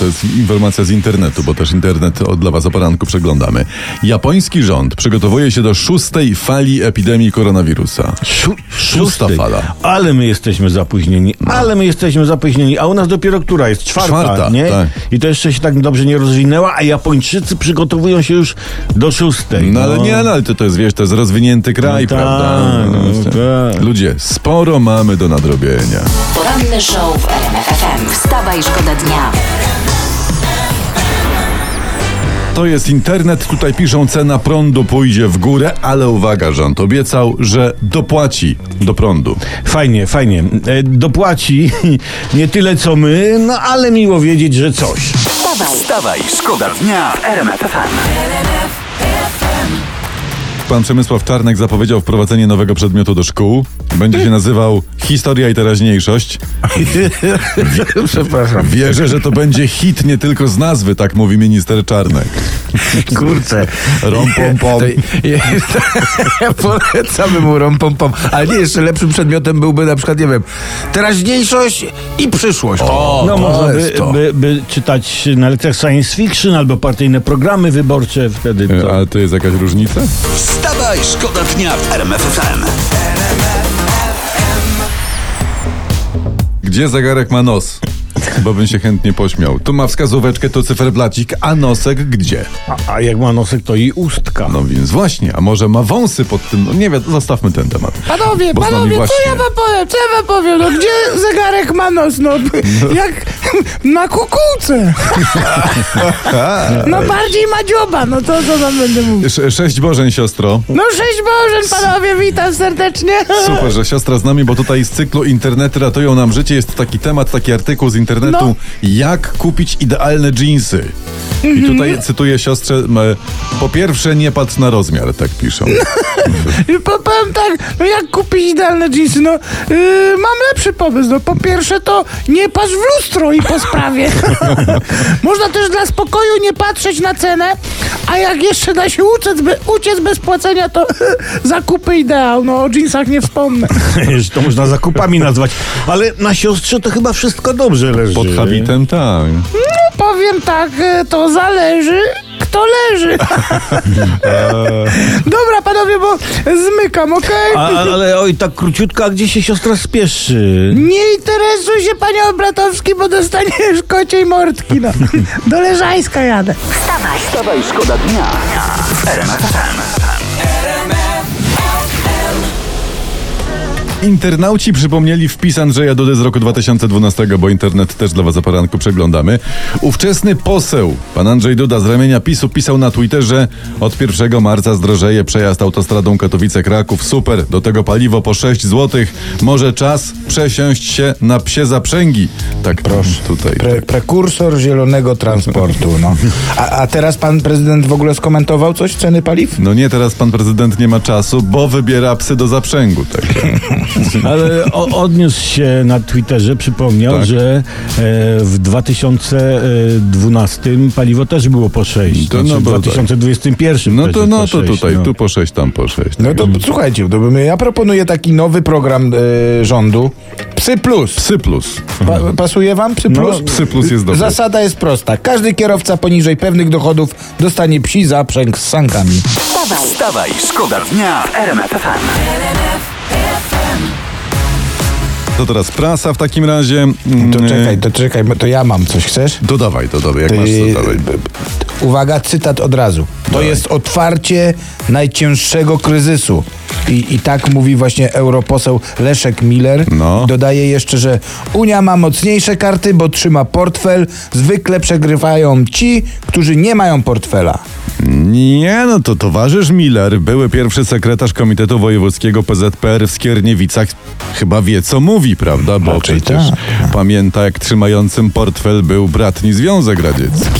To jest informacja z internetu, bo też internet od dla was o poranku przeglądamy. Japoński rząd przygotowuje się do szóstej fali epidemii koronawirusa. Szó- Szósta szóstej. fala. Ale my jesteśmy zapóźnieni, ale my jesteśmy zapóźnieni, a u nas dopiero która jest? Czwarta, Czwarta, nie? tak. I to jeszcze się tak dobrze nie rozwinęła, a Japończycy przygotowują się już do szóstej. No ale nie, no, ale to, to jest, wiesz, to jest rozwinięty kraj, No tak, prawda? no Właśnie. tak. Ludzie, sporo mamy do nadrobienia. Poranny show w RMF FM. Wstawaj, szkoda dnia. To jest internet, tutaj piszą cena prądu pójdzie w górę, ale uwaga, rząd obiecał, że dopłaci do prądu. Fajnie, fajnie. E, Dopłaci nie tyle co my, no ale miło wiedzieć, że coś. Wstawaj, Wstawaj, szkoda dnia w RMF FM. Pan Przemysław Czarnek zapowiedział wprowadzenie nowego przedmiotu do szkół. Będzie się nazywał Historia i teraźniejszość. Przepraszam. Wierzę, że to będzie hit nie tylko z nazwy, tak mówi minister Czarnek. Kurczę. Rom pom pom. To ja polecamy mu rompom-pom. Ale nie, jeszcze lepszym przedmiotem byłby na przykład, nie wiem, teraźniejszość i przyszłość. O, No można by, by, by czytać na lekcjach science fiction albo partyjne programy wyborcze wtedy. To... A to jest jakaś różnica? Wstawaj, szkoda dnia w RMF FM. Gdzie zegarek ma nos? Bo bym się chętnie pośmiał. Tu ma wskazóweczkę, to cyferblacik, a nosek gdzie? A, a jak ma nosek, to i ustka. No więc właśnie, a może ma wąsy pod tym? No nie wiem, zostawmy ten temat. Panowie, Bo z nami panowie, właśnie- co ja wam powiem? Co ja wam powiem? No gdzie zegarek ma nos? No, jak na kukułce. No bardziej ma dzioba, no to co tam będę mówił? Sze- Sześć Bożeń, siostro. No sześć Bożen, panowie, witam serdecznie. Super, że siostra z nami, bo tutaj z cyklu Internety ratują nam życie jest taki temat, taki artykuł z internetu, No. jak kupić idealne dżinsy. I tutaj cytuję siostrze, m, po pierwsze nie patrz na rozmiar, tak piszą. Po- Powiem tak, no jak kupić idealne dżinsy? No, yy, mam lepszy pomysł. No, po pierwsze to nie patrz w lustro i po sprawie. Można też dla spokoju nie patrzeć na cenę, a jak jeszcze da się uciec, be, uciec bez płacenia, to zakupy ideał. No, o dżinsach nie wspomnę. Że to można zakupami nazwać. Ale na siostrze to chyba wszystko dobrze leży. Pod habitem tak. Powiem tak, e, to zależy, kto leży. Dobra, panowie, bo zmykam, okej? A, ale oj, tak króciutko, a gdzie się siostra spieszy? Nie interesuj się, panie Obratowski, bo dostaniesz kociej mordki, no. Do Leżajska jadę. wstawaj, Wstawaj, szkoda dnia Internauci przypomnieli wpis Andrzeja Dudy z roku 2012, bo internet też dla was o poranku przeglądamy. Ówczesny poseł, pan Andrzej Duda z ramienia PiSu pisał na Twitterze od 1 marca zdrożeje przejazd autostradą Katowice-Kraków. Super, do tego paliwo po 6 zł. Może czas przesiąść się na psie zaprzęgi. Tak proszę tutaj. Pre, prekursor zielonego transportu, no. A, a teraz pan prezydent w ogóle skomentował coś, ceny paliw? No nie, teraz pan prezydent nie ma czasu, bo wybiera psy do zaprzęgu. Tak. Ale o, odniósł się na Twitterze, przypomniał, Tak. że e, w 2012 paliwo też było po 6. To znaczy no w było tak. 2021 No to, no po to 6, tutaj, no. tu po 6, tam po 6. No to słuchajcie, to bym, ja proponuję taki nowy program e, rządu. Psy Plus. Psy plus. Pa, pasuje wam Psy No, Plus? Psy Plus jest dobry. Zasada jest prosta. Każdy kierowca poniżej pewnych dochodów dostanie psi zaprzęg z sankami. wstawaj, Wstawaj, szkoda dnia w RMF FM. To teraz prasa w takim razie. To Mm, czekaj, to czekaj, to ja mam coś, chcesz? To dawaj, to dawaj, jak Ty- masz to dawaj. b- b- Uwaga, cytat od razu. To jest otwarcie najcięższego kryzysu. I, I tak mówi właśnie europoseł Leszek Miller. No. Dodaje jeszcze, że Unia ma mocniejsze karty, bo trzyma portfel. Zwykle przegrywają ci, którzy nie mają portfela. Nie, no to towarzysz Miller, były pierwszy sekretarz Komitetu Wojewódzkiego PZPR w Skierniewicach, chyba wie co mówi, prawda? Bo Raczej przecież tak. pamięta, jak trzymającym portfel był bratni Związek Radziecki.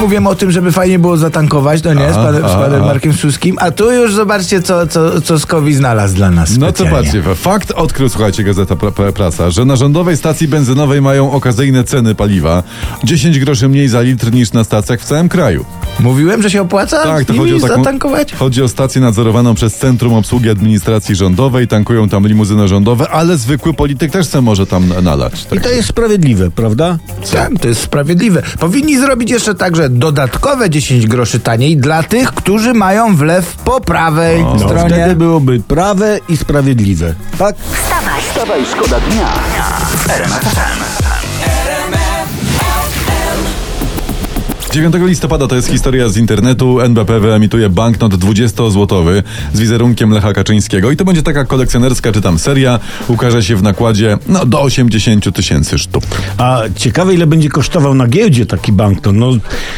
mówiłem o tym, żeby fajnie było zatankować, no nie, z A, panem, z panem. Markiem Suskim, a tu już zobaczcie, co, co, co Skowi znalazł dla nas No to specjalnie. patrzcie, fakt odkrył, słuchajcie, Gazeta pra, pra, Prasa, że na rządowej stacji benzynowej mają okazyjne ceny paliwa. 10 groszy mniej za litr niż na stacjach w całym kraju. Mówiłem, że się opłaca Tak, to chodzi o taką, zatankować? chodzi o stację nadzorowaną przez Centrum Obsługi Administracji Rządowej, tankują tam limuzyny rządowe, ale zwykły polityk też se może tam nalać. I Tak. to jest sprawiedliwe, prawda? Tak, to jest sprawiedliwe. Powinni zrobić jeszcze dodatkowe 10 groszy taniej dla tych, którzy mają wlew po prawej No, stronie. wtedy byłoby prawe i sprawiedliwe. Tak? Wstawaj, Wstawaj, szkoda dnia 9 listopada to jest historia z internetu. NBP wyemituje banknot 20-złotowy z wizerunkiem Lecha Kaczyńskiego. I to będzie taka kolekcjonerska, czy tam seria. Ukaże się w nakładzie no, do 80 tysięcy sztuk. A ciekawe, ile będzie kosztował na giełdzie taki banknot? No,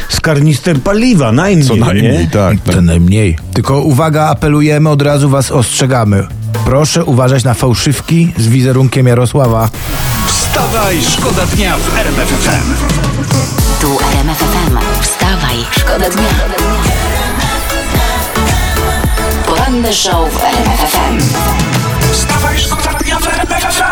z karnister paliwa, najmniej, Co najmniej, nie? tak. tak. To najmniej. Tylko uwaga, apelujemy, od razu was ostrzegamy. Proszę uważać na fałszywki z wizerunkiem Jarosława. Wstawaj, szkoda dnia w RMF FM. tu RMF FM. Wstawaj, szkoda dnia. Poranny show w RMF FM. Wstawaj, szkoda dnia w RMF